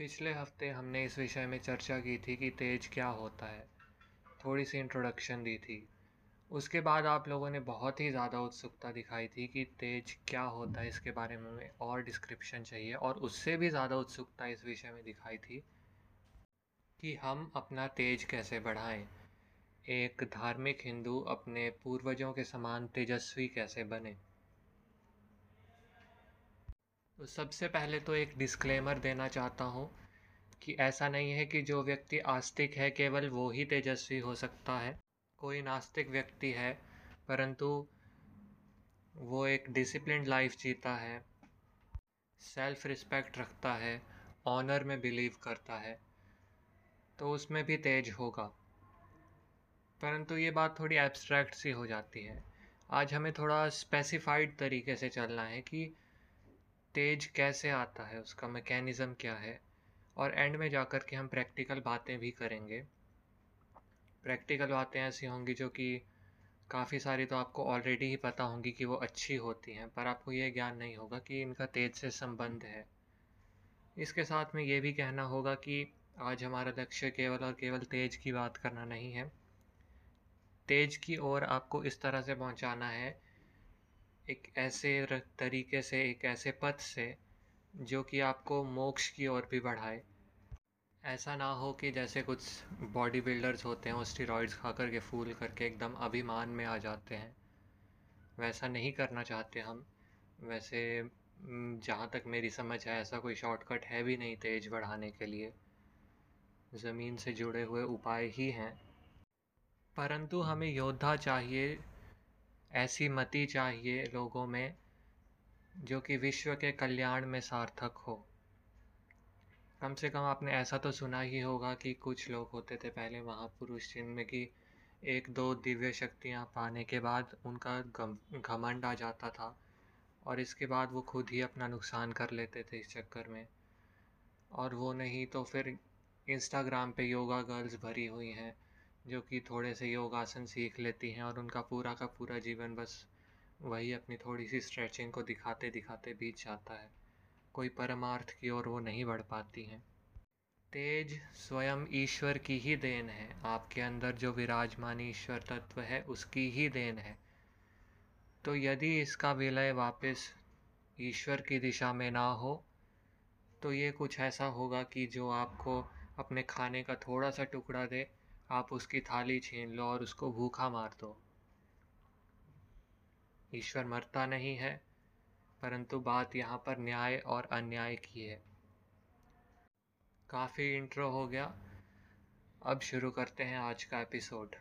पिछले हफ़्ते हमने इस विषय में चर्चा की थी कि तेज क्या होता है। थोड़ी सी इंट्रोडक्शन दी थी। उसके बाद आप लोगों ने बहुत ही ज़्यादा उत्सुकता दिखाई थी कि तेज क्या होता है इसके बारे में हमें और डिस्क्रिप्शन चाहिए और उससे भी ज़्यादा उत्सुकता इस विषय में दिखाई थी कि हम अपना तेज कैसे बढ़ाएँ। एक धार्मिक हिंदू अपने पूर्वजों के समान तेजस्वी कैसे बने? सबसे पहले तो एक डिस्क्लेमर देना चाहता हूँ कि ऐसा नहीं है कि जो व्यक्ति आस्तिक है केवल वो ही तेजस्वी हो सकता है। कोई नास्तिक व्यक्ति है, परंतु वो एक डिसिप्लिन लाइफ जीता है सेल्फ रिस्पेक्ट रखता है ऑनर में बिलीव करता है तो उसमें भी तेज होगा। परंतु ये बात थोड़ी एब्स्ट्रैक्ट सी हो जाती है। आज हमें थोड़ा स्पेसिफाइड तरीके से चलना है कि तेज कैसे आता है, उसका मैकेनिज़्म क्या है? और एंड में जा कर के हम प्रैक्टिकल बातें भी करेंगे। प्रैक्टिकल बातें ऐसी होंगी जो कि काफ़ी सारी तो आपको ऑलरेडी ही पता होंगी कि वो अच्छी होती हैं, पर आपको ये ज्ञान नहीं होगा कि इनका तेज से संबंध है। इसके साथ में ये भी कहना होगा कि आज हमारा लक्ष्य केवल और केवल तेज की बात करना नहीं है। तेज की ओर आपको इस तरह से पहुंचाना है एक ऐसे तरीके से, एक ऐसे पथ से जो कि आपको मोक्ष की ओर भी बढ़ाए। ऐसा ना हो कि जैसे कुछ बॉडी बिल्डर्स होते हैं, वो स्टीरॉइड्स खा कर के फूल करके एकदम अभिमान में आ जाते हैं। वैसा नहीं करना चाहते हम। वैसे जहाँ तक मेरी समझ है, ऐसा कोई शॉर्टकट है भी नहीं तेज बढ़ाने के लिए। ज़मीन से जुड़े हुए उपाय ही हैं। परंतु हमें योद्धा चाहिए ऐसी मति चाहिए लोगों में जो कि विश्व के कल्याण में सार्थक हो। कम से कम आपने ऐसा तो सुना ही होगा कि कुछ लोग होते थे पहले महापुरुष जिनमें कि एक दो दिव्य शक्तियाँ पाने के बाद उनका घमंड आ जाता था और इसके बाद वो खुद ही अपना नुकसान कर लेते थे इस चक्कर में। और वो नहीं तो फिर इंस्टाग्राम पे योगा गर्ल्स भरी हुई हैं। जो कि थोड़े से योगासन सीख लेती हैं और उनका पूरा का पूरा जीवन बस वही अपनी थोड़ी सी स्ट्रेचिंग को दिखाते दिखाते बीत जाता है। कोई परमार्थ की ओर वो नहीं बढ़ पाती हैं। तेज स्वयं ईश्वर की ही देन है। आपके अंदर जो विराजमान ईश्वर तत्व है, उसकी ही देन है। तो यदि इसका विलय वापस ईश्वर की दिशा में ना हो तो ये कुछ ऐसा होगा कि जो आपको अपने खाने का थोड़ा सा टुकड़ा दे आप उसकी थाली छीन लो और उसको भूखा मार दो। ईश्वर मरता नहीं है, परंतु बात यहाँ पर न्याय और अन्याय की है। काफ़ी इंट्रो हो गया। अब शुरू करते हैं आज का एपिसोड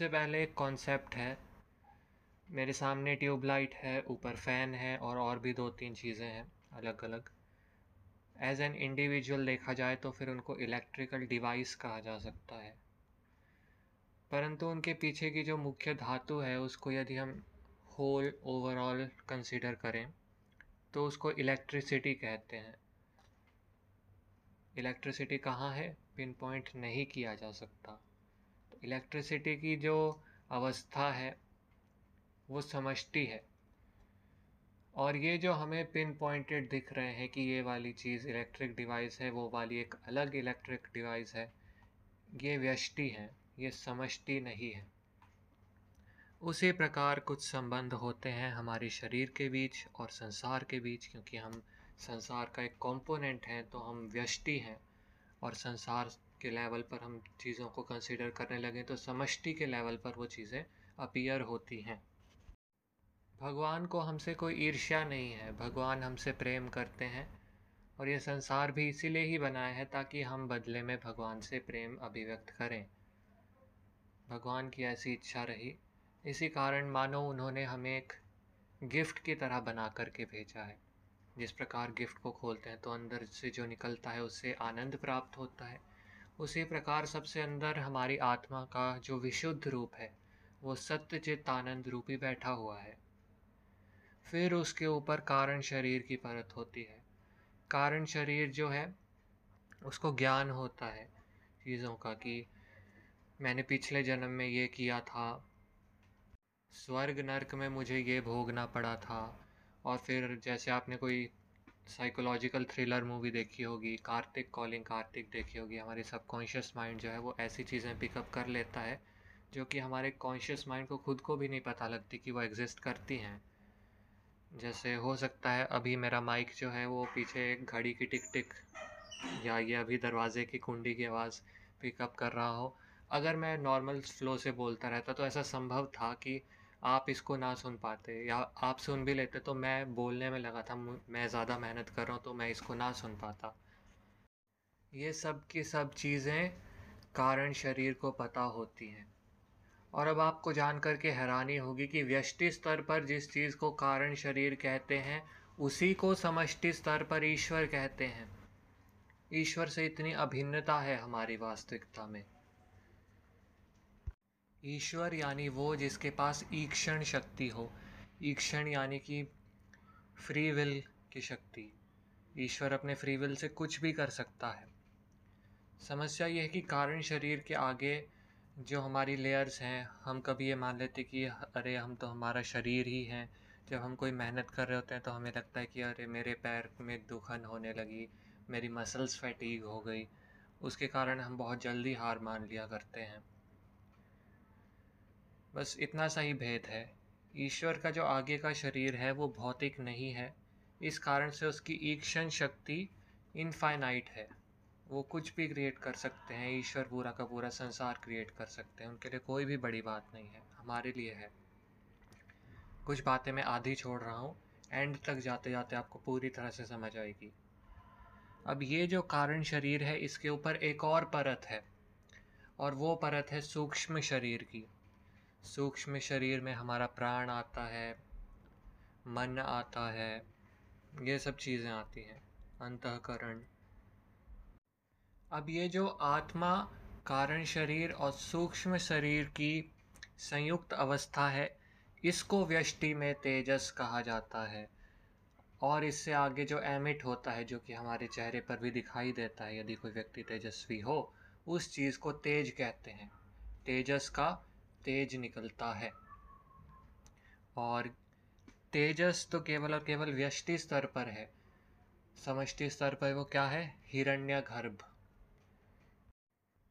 सबसे पहले एक कॉन्सेप्ट है। मेरे सामने ट्यूबलाइट है, ऊपर फ़ैन है और और भी दो तीन चीज़ें हैं अलग अलग एज एन इंडिविजुअल देखा जाए तो फिर उनको इलेक्ट्रिकल डिवाइस कहा जा सकता है। परंतु उनके पीछे की जो मुख्य धातु है, उसको यदि हम होल ओवरऑल कंसिडर करें तो उसको इलेक्ट्रिसिटी कहते हैं। इलेक्ट्रिसिटी कहाँ है? पिन पॉइंट नहीं किया जा सकता। इलेक्ट्रिसिटी की जो अवस्था है, वो समझती है। और ये जो हमें पिन पॉइंटेड दिख रहे हैं कि ये वाली चीज़ इलेक्ट्रिक डिवाइस है, वो वाली एक अलग इलेक्ट्रिक डिवाइस है, ये व्यष्टि है, ये समझती नहीं है। उसी प्रकार कुछ संबंध होते हैं हमारे शरीर के बीच और संसार के बीच, क्योंकि हम संसार का एक कंपोनेंट हैं तो हम व्यष्टि हैं और संसार के लेवल पर हम चीज़ों को कंसिडर करने लगें तो समष्टि के लेवल पर वो चीज़ें अपीयर होती हैं। भगवान को हमसे कोई ईर्ष्या नहीं है, भगवान हमसे प्रेम करते हैं और ये संसार भी इसीलिए ही बनाया है ताकि हम बदले में भगवान से प्रेम अभिव्यक्त करें। भगवान की ऐसी इच्छा रही। इसी कारण मानो उन्होंने हमें एक गिफ्ट की तरह बना करके भेजा है। जिस प्रकार गिफ्ट को खोलते हैं तो अंदर से जो निकलता है, उससे आनंद प्राप्त होता है। उसी प्रकार सबसे अंदर हमारी आत्मा का जो विशुद्ध रूप है, वो सत्य चित्त आनंद रूपी बैठा हुआ है। फिर उसके ऊपर कारण शरीर की परत होती है। कारण शरीर जो है, उसको ज्ञान होता है चीज़ों का कि मैंने पिछले जन्म में ये किया था, स्वर्ग नर्क में मुझे ये भोगना पड़ा था और फिर जैसे आपने कोई साइकोलॉजिकल थ्रिलर मूवी देखी होगी कार्तिक कॉलिंग कार्तिक देखी होगी। हमारे सबकॉन्शियस माइंड जो है वो ऐसी चीज़ें पिकअप कर लेता है, जो कि हमारे कॉन्शियस माइंड को खुद को भी नहीं पता लगती कि वो एग्जिस्ट करती हैं। जैसे हो सकता है अभी मेरा माइक जो है वो पीछे एक घड़ी की टिक टिक या ये अभी दरवाजे की कुंडी की आवाज़ पिकअप कर रहा हो। अगर मैं नॉर्मल फ्लो से बोलता रहता तो ऐसा संभव था कि आप इसको ना सुन पाते या आप सुन भी लेते तो मैं बोलने में लगा था, मैं ज़्यादा मेहनत कर रहा हूँ तो मैं इसको ना सुन पाता। ये सब की सब चीज़ें कारण शरीर को पता होती हैं। और अब आपको जान कर के हैरानी होगी कि व्यष्टि स्तर पर जिस चीज़ को कारण शरीर कहते हैं, उसी को समष्टि स्तर पर ईश्वर कहते हैं। ईश्वर से इतनी अभिन्नता है हमारी वास्तविकता में। ईश्वर यानी वो जिसके पास ईक्षण शक्ति हो। ईक्षण यानी कि फ्री विल की शक्ति। ईश्वर अपने फ्री विल से कुछ भी कर सकता है। समस्या ये है कि कारण शरीर के आगे जो हमारी लेयर्स हैं, हम कभी ये मान लेते कि अरे हम तो हमारा शरीर ही हैं। जब हम कोई मेहनत कर रहे होते हैं तो हमें लगता है कि अरे मेरे पैर में दुखन होने लगी, मेरी मसल्स फैटीग हो गई। उसके कारण हम बहुत जल्दी हार मान लिया करते हैं। बस इतना सा ही भेद है। ईश्वर का जो आगे का शरीर है, वो भौतिक नहीं है। इस कारण से उसकी ईक्षण शक्ति इनफाइनाइट है। वो कुछ भी क्रिएट कर सकते हैं, ईश्वर पूरा का पूरा संसार क्रिएट कर सकते हैं। उनके लिए कोई भी बड़ी बात नहीं है, हमारे लिए है। कुछ बातें मैं आधी छोड़ रहा हूँ एंड तक जाते जाते आपको पूरी तरह से समझ आएगी। अब ये जो कारण शरीर है, इसके ऊपर एक और परत है, और वो परत है सूक्ष्म शरीर की। सूक्ष्म शरीर में हमारा प्राण आता है, मन आता है, ये सब चीज़ें आती हैं, अंतकरण। अब ये जो आत्मा, कारण शरीर और सूक्ष्म शरीर की संयुक्त अवस्था है, इसको व्यष्टि में तेजस कहा जाता है और इससे आगे जो एमिट होता है, जो कि हमारे चेहरे पर भी दिखाई देता है, यदि कोई व्यक्ति तेजस्वी हो, उस चीज़ को तेज कहते हैं। तेजस का तेज निकलता है। और तेजस तो केवल और केवल व्यष्टि स्तर पर है। समष्टि स्तर पर वो क्या है? हिरण्य गर्भ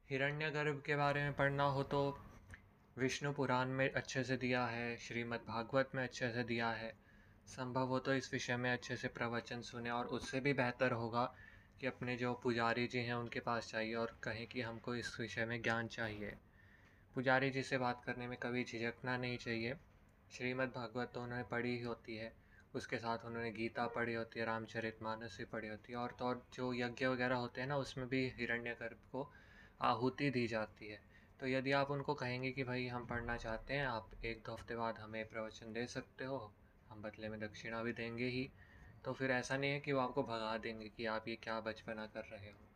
हिरण्य गर्भ के बारे में पढ़ना हो तो विष्णु पुराण में अच्छे से दिया है, श्रीमद् भागवत में अच्छे से दिया है। संभव हो तो इस विषय में अच्छे से प्रवचन सुने और उससे भी बेहतर होगा कि अपने जो पुजारी जी हैं उनके पास चाहिए और कहें कि हमको इस विषय में ज्ञान चाहिए। पुजारी जी से बात करने में कभी झिझकना नहीं चाहिए। श्रीमद् भागवत तो उन्होंने पढ़ी ही होती है। उसके साथ उन्होंने गीता पढ़ी होती है रामचरित मानस भी पढ़ी होती है और तो और जो यज्ञ वगैरह होते हैं ना, उसमें भी हिरण्यगर्भ को आहुति दी जाती है। तो यदि आप उनको कहेंगे कि भाई हम पढ़ना चाहते हैं, आप एक दो हफ़्ते बाद हमें प्रवचन दे सकते हो, हम बदले में दक्षिणा भी देंगे ही। तो फिर ऐसा नहीं है कि वो आपको भगा देंगे कि आप ये क्या बचपना कर रहे हो।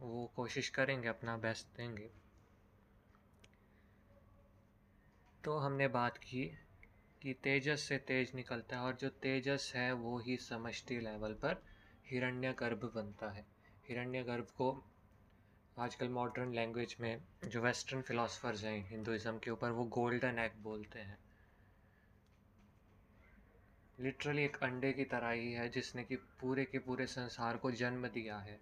वो कोशिश करेंगे, अपना बेस्ट देंगे। तो हमने बात की कि तेजस से तेज निकलता है और जो तेजस है वो ही समष्टि लेवल पर हिरण्य गर्भ बनता है। हिरण्य गर्भ को आजकल मॉडर्न लैंग्वेज में जो वेस्टर्न फिलोसफर्स हैं हिंदुज़म के ऊपर वो गोल्डन एग बोलते हैं। लिटरली एक अंडे की तरह ही है जिसने कि पूरे के पूरे संसार को जन्म दिया है।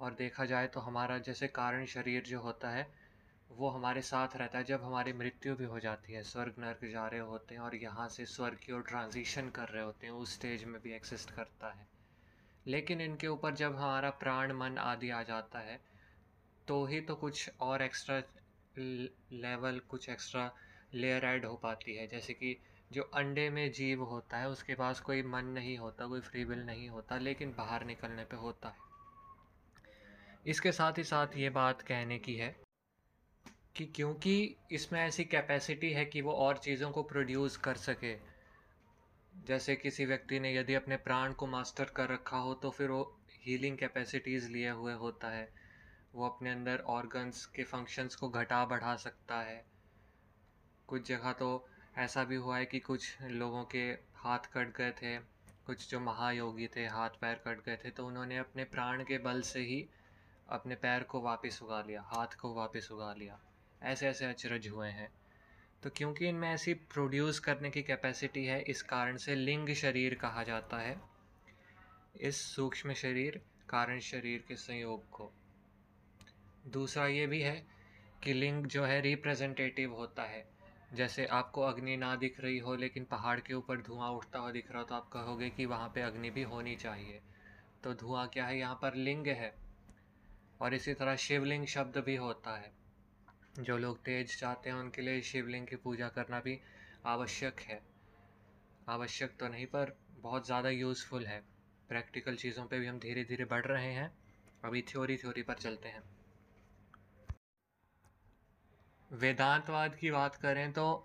और देखा जाए तो हमारा जैसे कारण शरीर जो होता है वो हमारे साथ रहता है जब हमारी मृत्यु भी हो जाती है, स्वर्ग नर्क जा रहे होते हैं और यहाँ से स्वर्ग की ओर ट्रांजिशन कर रहे होते हैं, उस स्टेज में भी एक्सिस्ट करता है। लेकिन इनके ऊपर जब हमारा प्राण, मन आदि आ जाता है तो ही तो कुछ और एक्स्ट्रा लेवल कुछ एक्स्ट्रा लेयर ऐड हो पाती है। जैसे कि जो अंडे में जीव होता है, उसके पास कोई मन नहीं होता, कोई फ्री विल नहीं होता, लेकिन बाहर निकलने पे होता है। इसके साथ ही साथ ये बात कहने की है कि क्योंकि इसमें ऐसी कैपेसिटी है कि वो और चीज़ों को प्रोड्यूस कर सके। जैसे किसी व्यक्ति ने यदि अपने प्राण को मास्टर कर रखा हो तो फिर वो हीलिंग कैपेसिटीज़ लिए हुए होता है। वो अपने अंदर ऑर्गन्स के फ़ंक्शंस को घटा बढ़ा सकता है। कुछ जगह तो ऐसा भी हुआ है कि कुछ लोगों के हाथ कट गए थे, कुछ जो महायोगी थे, हाथ पैर कट गए थे तो उन्होंने अपने प्राण के बल से ही अपने पैर को वापस उगा लिया, हाथ को वापस उगा लिया। ऐसे ऐसे अचरज हुए हैं। तो क्योंकि इनमें ऐसी प्रोड्यूस करने की कैपेसिटी है, इस कारण से लिंग शरीर कहा जाता है। इस सूक्ष्म शरीर, कारण शरीर के संयोग को। दूसरा ये भी है कि लिंग जो है रिप्रेजेंटेटिव होता है। जैसे आपको अग्नि ना दिख रही हो, लेकिन पहाड़ के ऊपर धुआँ उठता हुआ दिख रहा हो तो आप कहोगे कि वहाँ पे अग्नि भी होनी चाहिए। तो धुआँ क्या है? यहाँ पर लिंग है। और इसी तरह शिवलिंग शब्द भी होता है। जो लोग तेज चाहते हैं, उनके लिए शिवलिंग की पूजा करना भी आवश्यक है। आवश्यक तो नहीं, पर बहुत ज़्यादा यूज़फुल है। प्रैक्टिकल चीज़ों पे भी हम धीरे धीरे बढ़ रहे हैं। अभी थ्योरी थ्योरी पर चलते हैं। वेदांतवाद की बात करें तो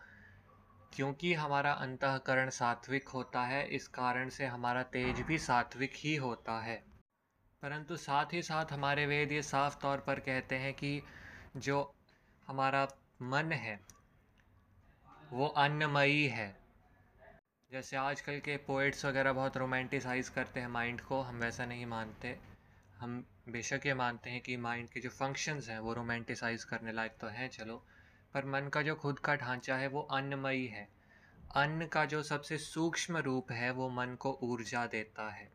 क्योंकि हमारा अंतकरण सात्विक होता है, इस कारण से हमारा तेज भी सात्विक ही होता है। परंतु साथ ही साथ हमारे वेद ये साफ़ तौर पर कहते हैं कि जो हमारा मन है, वो अन्नमयी है। जैसे आजकल के पोइट्स वगैरह बहुत रोमांटिसाइज करते हैं माइंड को, हम वैसा नहीं मानते। हम बेशक ये मानते हैं कि माइंड के जो फ़ंक्शंस हैं, वो रोमांटिसाइज करने लायक तो हैं, चलो। पर मन का जो खुद का ढांचा है, वो अन्नमयी है। अन्न का जो सबसे सूक्ष्म रूप है, वो मन को ऊर्जा देता है।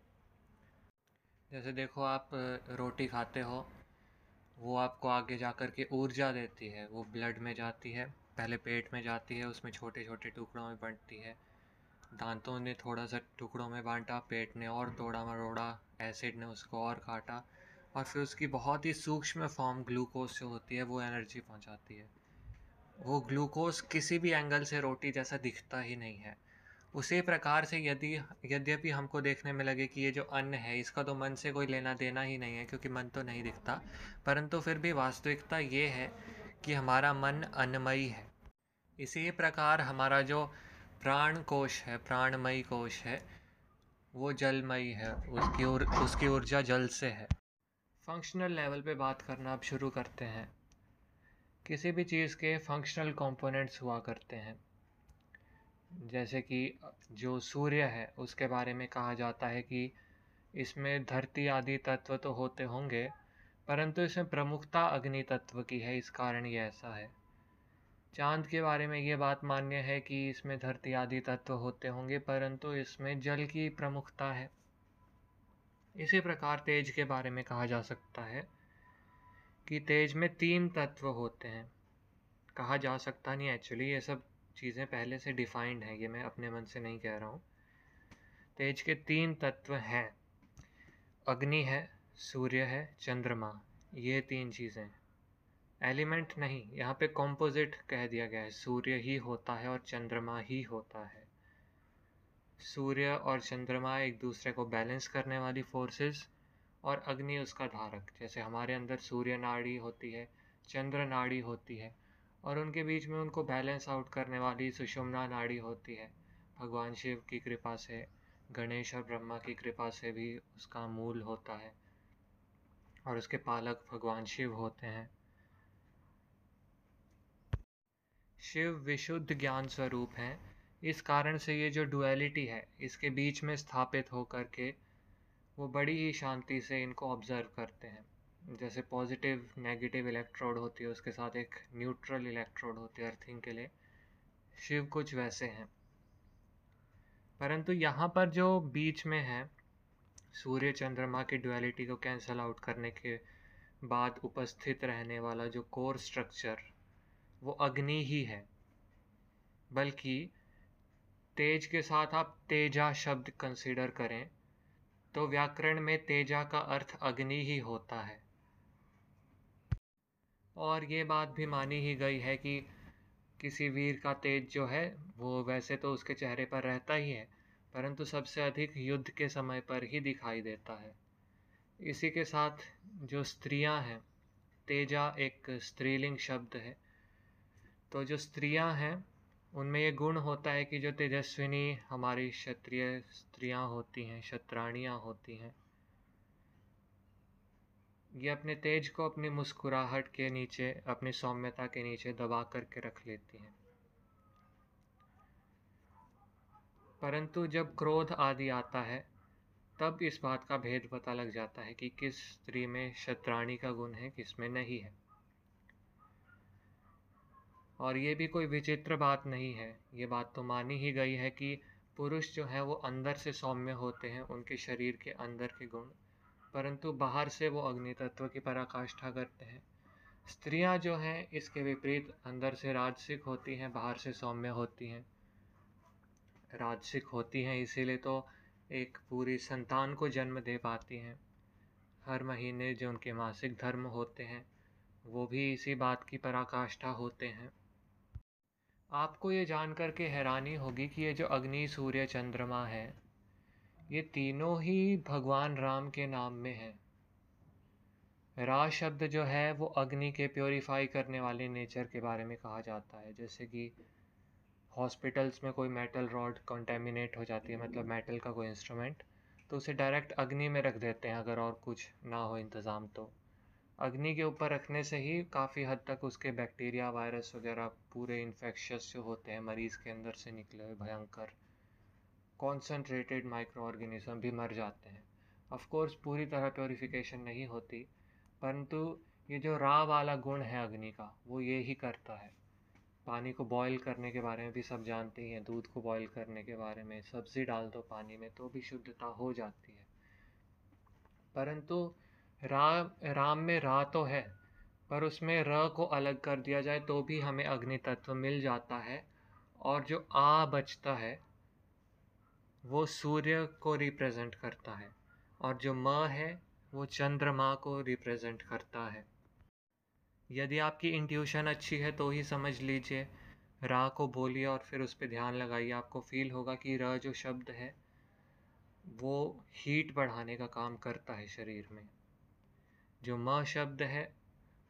जैसे देखो आप, रोटी खाते हो वो आपको आगे जा कर के ऊर्जा देती है। वो ब्लड में जाती है, पहले पेट में जाती है, उसमें छोटे छोटे टुकड़ों में बढ़ती है। दांतों ने थोड़ा सा टुकड़ों में बांटा, पेट ने और तोड़ा, मरोड़ा एसिड ने उसको और काटा और फिर उसकी बहुत ही सूक्ष्म फॉर्म ग्लूकोज से होती है, वो एनर्जी पहुंचाती है। वो ग्लूकोज किसी भी एंगल से रोटी जैसा दिखता ही नहीं है। उसी प्रकार से यदि यद्यपि हमको देखने में लगे कि ये जो अन्न है इसका तो मन से कोई लेना देना ही नहीं है क्योंकि मन तो नहीं दिखता। परंतु फिर भी वास्तविकता ये है कि हमारा मन अन्नमयी है। इसी प्रकार हमारा जो प्राण कोश है प्राणमयी कोश है वो जलमयी है उसकी उर, उसकी ऊर्जा जल से है। फंक्शनल लेवल पे बात करना अब शुरू करते हैं। किसी भी चीज़ के फंक्शनल कंपोनेंट्स हुआ करते हैं। जैसे कि जो सूर्य है, उसके बारे में कहा जाता है कि इसमें धरती आदि तत्व तो होते होंगे, परंतु इसमें प्रमुखता अग्नि तत्व की है, इस कारण ये ऐसा है। चाँद के बारे में ये बात मान्य है कि इसमें धरती आदि तत्व होते होंगे, परंतु इसमें जल की प्रमुखता है। इसी प्रकार तेज के बारे में कहा जा सकता है कि तेज में तीन तत्व होते हैं। कहा जा सकता नहीं एक्चुअली ये सब चीज़ें पहले से डिफाइंड हैं, ये मैं अपने मन से नहीं कह रहा हूँ। तेज के तीन तत्व हैं, अग्नि है, सूर्य है, चंद्रमा, ये तीन चीज़ें। एलिमेंट नहीं, यहाँ पे कॉम्पोजिट कह दिया गया है, सूर्य ही होता है और चंद्रमा ही होता है। सूर्य और चंद्रमा एक दूसरे को बैलेंस करने वाली फोर्सेस और अग्नि उसका धारक, जैसे हमारे अंदर सूर्य नाड़ी होती है, चंद्र नाड़ी होती है और उनके बीच में उनको बैलेंस आउट करने वाली सुषुम्ना नाड़ी होती है। भगवान शिव की कृपा से, गणेश और ब्रह्मा की कृपा से भी उसका मूल होता है और उसके पालक भगवान शिव होते हैं। शिव विशुद्ध ज्ञान स्वरूप हैं। इस कारण से ये जो डुअलिटी है, इसके बीच में स्थापित होकर के वो बड़ी ही शांति से इनको ऑब्ज़र्व करते हैं। जैसे पॉजिटिव नेगेटिव इलेक्ट्रोड होती है, उसके साथ एक न्यूट्रल इलेक्ट्रोड होती है अर्थिंग के लिए। शिव कुछ वैसे हैं। परंतु यहाँ पर जो बीच में है, सूर्य चंद्रमा की डुअलिटी को कैंसल आउट करने के बाद उपस्थित रहने वाला जो कोर स्ट्रक्चर वो अग्नि ही है। बल्कि तेज के साथ आप तेजा शब्द कंसीडर करें तो व्याकरण में तेजा का अर्थ अग्नि ही होता है। और ये बात भी मानी ही गई है कि किसी वीर का तेज जो है, वो वैसे तो उसके चेहरे पर रहता ही है, परंतु सबसे अधिक युद्ध के समय पर ही दिखाई देता है। इसी के साथ जो स्त्रियाँ हैं, तेजा एक स्त्रीलिंग शब्द है। तो जो स्त्रियाँ हैं, उनमें ये गुण होता है कि जो तेजस्विनी हमारी क्षत्रिय स्त्रियाँ होती हैं, क्षत्राणियाँ होती हैं ये अपने तेज को अपनी मुस्कुराहट के नीचे, अपनी सौम्यता के नीचे दबा करके रख लेती हैं। परंतु जब क्रोध आदि आता है, तब इस बात का भेद पता लग जाता है कि किस स्त्री में शत्राणी का गुण है, किसमें नहीं है। और ये भी कोई विचित्र बात नहीं है। ये बात तो मानी ही गई है कि पुरुष जो है, वो अंदर से सौम्य होते हैं, उनके शरीर के अंदर के गुण। परंतु बाहर से वो अग्नि तत्व की पराकाष्ठा करते हैं। स्त्रियाँ जो हैं, इसके विपरीत अंदर से राजसिक होती हैं, बाहर से सौम्य होती हैं। राजसिक होती हैं, इसीलिए तो एक पूरी संतान को जन्म दे पाती हैं। हर महीने जो उनके मासिक धर्म होते हैं, वो भी इसी बात की पराकाष्ठा होते हैं। आपको ये जान कर के हैरानी होगी कि ये जो अग्नि, सूर्य, चंद्रमा है ये तीनों ही भगवान राम के नाम में है। रा शब्द जो है, वो अग्नि के प्योरीफाई करने वाले नेचर के बारे में कहा जाता है। जैसे कि हॉस्पिटल्स में कोई मेटल रॉड कंटेमिनेट हो जाती है मतलब मेटल का कोई इंस्ट्रूमेंट तो उसे डायरेक्ट अग्नि में रख देते हैं, अगर और कुछ ना हो इंतज़ाम तो। अग्नि के ऊपर रखने से ही काफ़ी हद तक उसके बैक्टीरिया वायरस वगैरह पूरे इन्फेक्शस जो होते हैं, मरीज़ के अंदर से निकले हुए, भयंकर कॉन्सनट्रेटेड माइक्रो ऑर्गेनिज्म भी मर जाते हैं। ऑफ़ कोर्स पूरी तरह प्योरीफिकेशन नहीं होती, परंतु ये जो रा वाला गुण है अग्नि का, वो ये ही करता है। पानी को बॉईल करने के बारे में भी सब जानते ही हैं, दूध को बॉईल करने के बारे में, सब्ज़ी डाल दो पानी में तो भी शुद्धता हो जाती है। परंतु राम राम में रा तो है, पर उसमें र को अलग कर दिया जाए तो भी हमें अग्नि तत्व मिल जाता है, और जो आ बचता है वो सूर्य को रिप्रेजेंट करता है और जो म है, वो चंद्रमा को रिप्रेजेंट करता है। यदि आपकी इंट्यूशन अच्छी है तो ही समझ लीजिए। रा को बोलिए और फिर उस पर ध्यान लगाइए। आपको फील होगा कि र जो शब्द है, वो हीट बढ़ाने का काम करता है शरीर में। जो म शब्द है,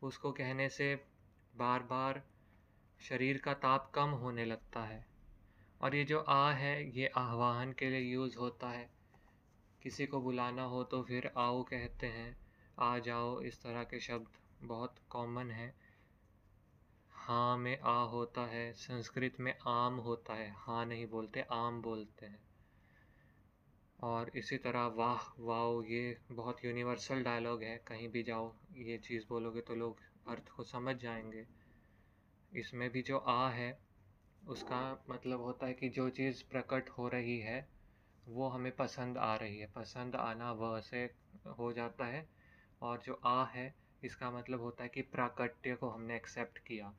उसको कहने से बार बार शरीर का ताप कम होने लगता है। और ये जो आ है, ये आह्वान के लिए यूज़ होता है। किसी को बुलाना हो तो फिर आओ कहते हैं, आ जाओ, इस तरह के शब्द बहुत कॉमन है। हाँ में आ होता है, संस्कृत में आम होता है हाँ नहीं बोलते, आम बोलते हैं। और इसी तरह वाह, वाओ, ये बहुत यूनिवर्सल डायलॉग है, कहीं भी जाओ, ये चीज़ बोलोगे तो लोग अर्थ को समझ जाएँगे। इसमें भी जो आ है उसका मतलब होता है कि जो चीज़ प्रकट हो रही है, वो हमें पसंद आ रही है। पसंद आना वह से हो जाता है और जो आ है, इसका मतलब होता है कि प्राकट्य को हमने एक्सेप्ट किया।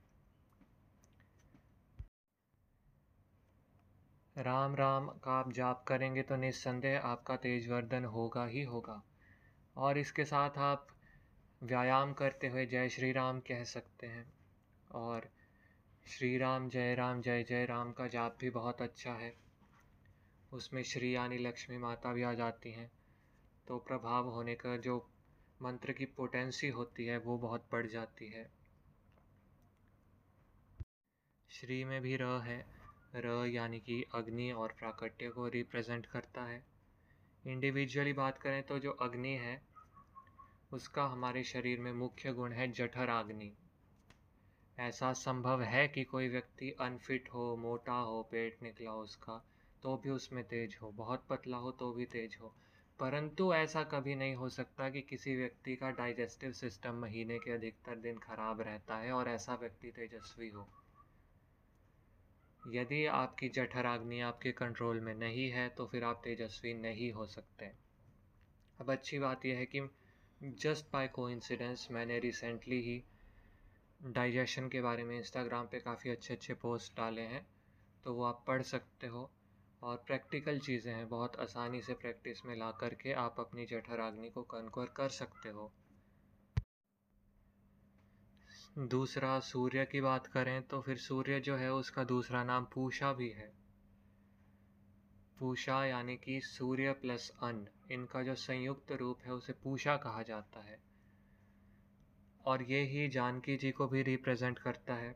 राम राम, का आप जाप करेंगे तो निस्संदेह आपका तेजवर्धन होगा ही होगा। और इसके साथ आप व्यायाम करते हुए जय श्री राम कह सकते हैं। और श्री राम जय राम जय जय राम का जाप भी बहुत अच्छा है। उसमें श्री यानी लक्ष्मी माता भी आ जाती हैं। तो प्रभाव होने का जो मंत्र की पोटेंसी होती है, वो बहुत बढ़ जाती है। श्री में भी र है। र यानी कि अग्नि और प्राकट्य को रिप्रेजेंट करता है। इंडिविजुअली बात करें तो जो अग्नि है, उसका हमारे शरीर में मुख्य गुण है जठर अग्नि ऐसा संभव है कि कोई व्यक्ति अनफिट हो, मोटा हो, पेट निकला हो उसका तो भी उसमें तेज हो। बहुत पतला हो तो भी तेज हो। परंतु ऐसा कभी नहीं हो सकता कि किसी व्यक्ति का डाइजेस्टिव सिस्टम महीने के अधिकतर दिन खराब रहता है और ऐसा व्यक्ति तेजस्वी हो। यदि आपकी जठराग्नि आपके कंट्रोल में नहीं है तो फिर आप तेजस्वी नहीं हो सकते। अब अच्छी बात यह है कि जस्ट बाय कोइंसिडेंस मैंने रिसेंटली ही डाइजेशन के बारे में इंस्टाग्राम पे काफ़ी अच्छे अच्छे पोस्ट डाले हैं तो वो आप पढ़ सकते हो। और प्रैक्टिकल चीज़ें हैं, बहुत आसानी से प्रैक्टिस में ला करके आप अपनी जठर जठराग्नि को कनकोर कर सकते हो। दूसरा, सूर्य की बात करें तो फिर सूर्य जो है, उसका दूसरा नाम पूषा भी है। पूषा यानी कि सूर्य प्लस अन्न, इनका जो संयुक्त रूप है, उसे पूषा कहा जाता है। और ये ही जानकी जी को भी रिप्रेजेंट करता है।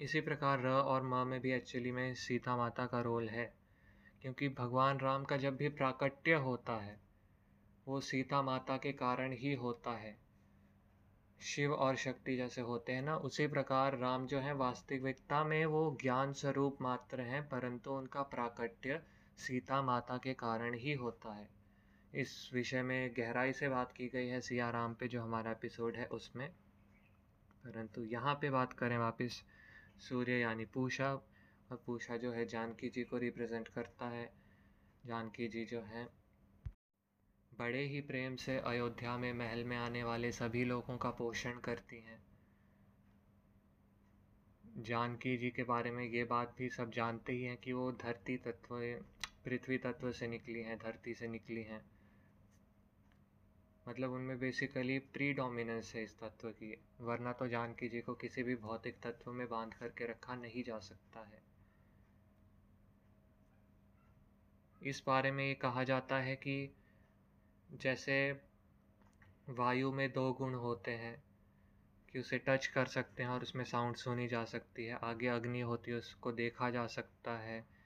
इसी प्रकार र और म में भी एक्चुअली में सीता माता का रोल है। क्योंकि भगवान राम का जब भी प्राकट्य होता है, वो सीता माता के कारण ही होता है। शिव और शक्ति जैसे होते हैं ना, उसी प्रकार राम जो है, वास्तविकता में वो ज्ञान स्वरूप मात्र हैं, परंतु उनका प्राकट्य सीता माता के कारण ही होता है। इस विषय में गहराई से बात की गई है सिया राम पे, जो हमारा एपिसोड है उसमें। परंतु यहाँ पे बात करें वापस, सूर्य यानी पूषा। और पूषा जो है जानकी जी को रिप्रेजेंट करता है। जानकी जी जो है, बड़े ही प्रेम से अयोध्या में महल में आने वाले सभी लोगों का पोषण करती हैं। जानकी जी के बारे में ये बात भी सब जानते ही हैं कि वो धरती तत्व, पृथ्वी तत्व से निकली हैं, धरती से निकली हैं। मतलब उनमें बेसिकली प्री डोमिनेंस है इस तत्व की। वरना तो जानकी जी को किसी भी भौतिक तत्व में बाँध करके रखा नहीं जा सकता है। इस बारे में ये कहा जाता है कि जैसे वायु में दो गुण होते हैं, कि उसे टच कर सकते हैं और उसमें साउंड सुनी जा सकती है, आगे अग्नि होती है उसको देखा जा सकता है।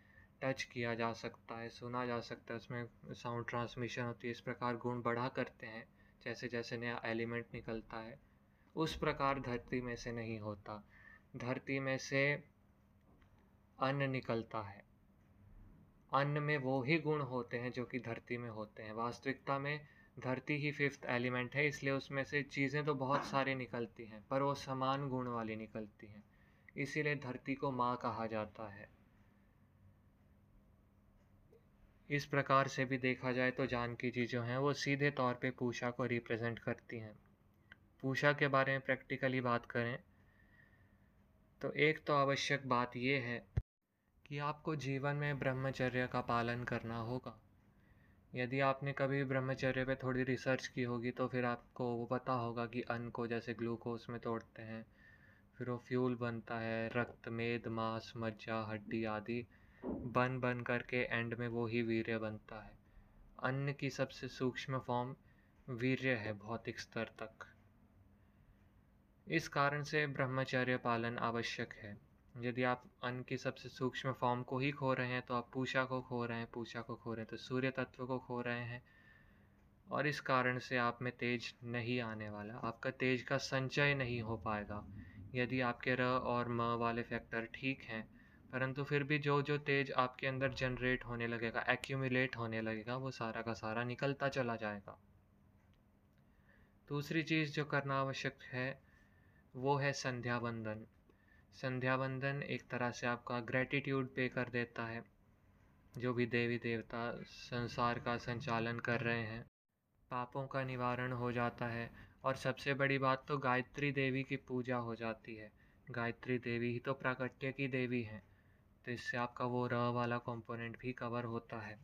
टच किया जा सकता है, सुना जा सकता है, उसमें साउंड ट्रांसमिशन होती है, इस प्रकार गुण बढ़ा करते हैं जैसे जैसे नया एलिमेंट निकलता है, उस प्रकार धरती में से नहीं होता। धरती में से अन्न निकलता है। अन्न में वो ही गुण होते हैं जो कि धरती में होते हैं। वास्तविकता में धरती ही फिफ्थ एलिमेंट है, इसलिए उसमें से चीज़ें तो बहुत सारी निकलती हैं, पर वो समान गुण वाली निकलती हैं। इसीलिए धरती को माँ कहा जाता है। इस प्रकार से भी देखा जाए तो जानकी जी जो हैं, वो सीधे तौर पे पूषा को रिप्रेजेंट करती हैं। पूषा के बारे में प्रैक्टिकली बात करें तो एक तो आवश्यक बात यह है कि आपको जीवन में ब्रह्मचर्य का पालन करना होगा। यदि आपने कभी ब्रह्मचर्य पे थोड़ी रिसर्च की होगी तो फिर आपको वो पता होगा कि अन्न को जैसे ग्लूकोज में तोड़ते हैं, फिर वो फ्यूल बनता है, रक्त, मेद, मांस, मज्जा, हड्डी आदि। बन बन करके एंड में वो ही वीर्य बनता है। अन्न की सबसे सूक्ष्म फॉर्म वीर्य है भौतिक स्तर तक। इस कारण से ब्रह्मचर्य पालन आवश्यक है। यदि आप अन्न की सबसे सूक्ष्म फॉर्म को ही खो रहे हैं तो आप पूषा को खो रहे हैं पूषा को खो रहे हैं तो सूर्य तत्व को खो रहे हैं। और इस कारण से आप में तेज नहीं आने वाला, आपका तेज का संचय नहीं हो पाएगा। यदि आपके र और म वाले फैक्टर ठीक हैं परंतु फिर भी जो जो तेज आपके अंदर जनरेट होने लगेगा एक्यूमुलेट होने लगेगा, वो सारा का सारा निकलता चला जाएगा। दूसरी चीज़ जो करना आवश्यक है, वो है संध्या बंधन संध्या वंदन एक तरह से आपका ग्रेटिट्यूड पे कर देता है, जो भी देवी देवता संसार का संचालन कर रहे हैं। पापों का निवारण हो जाता है, और सबसे बड़ी बात तो गायत्री देवी की पूजा हो जाती है। गायत्री देवी ही तो प्राकट्य की देवी हैं। तो इससे आपका वो र वाला कंपोनेंट भी कवर होता है।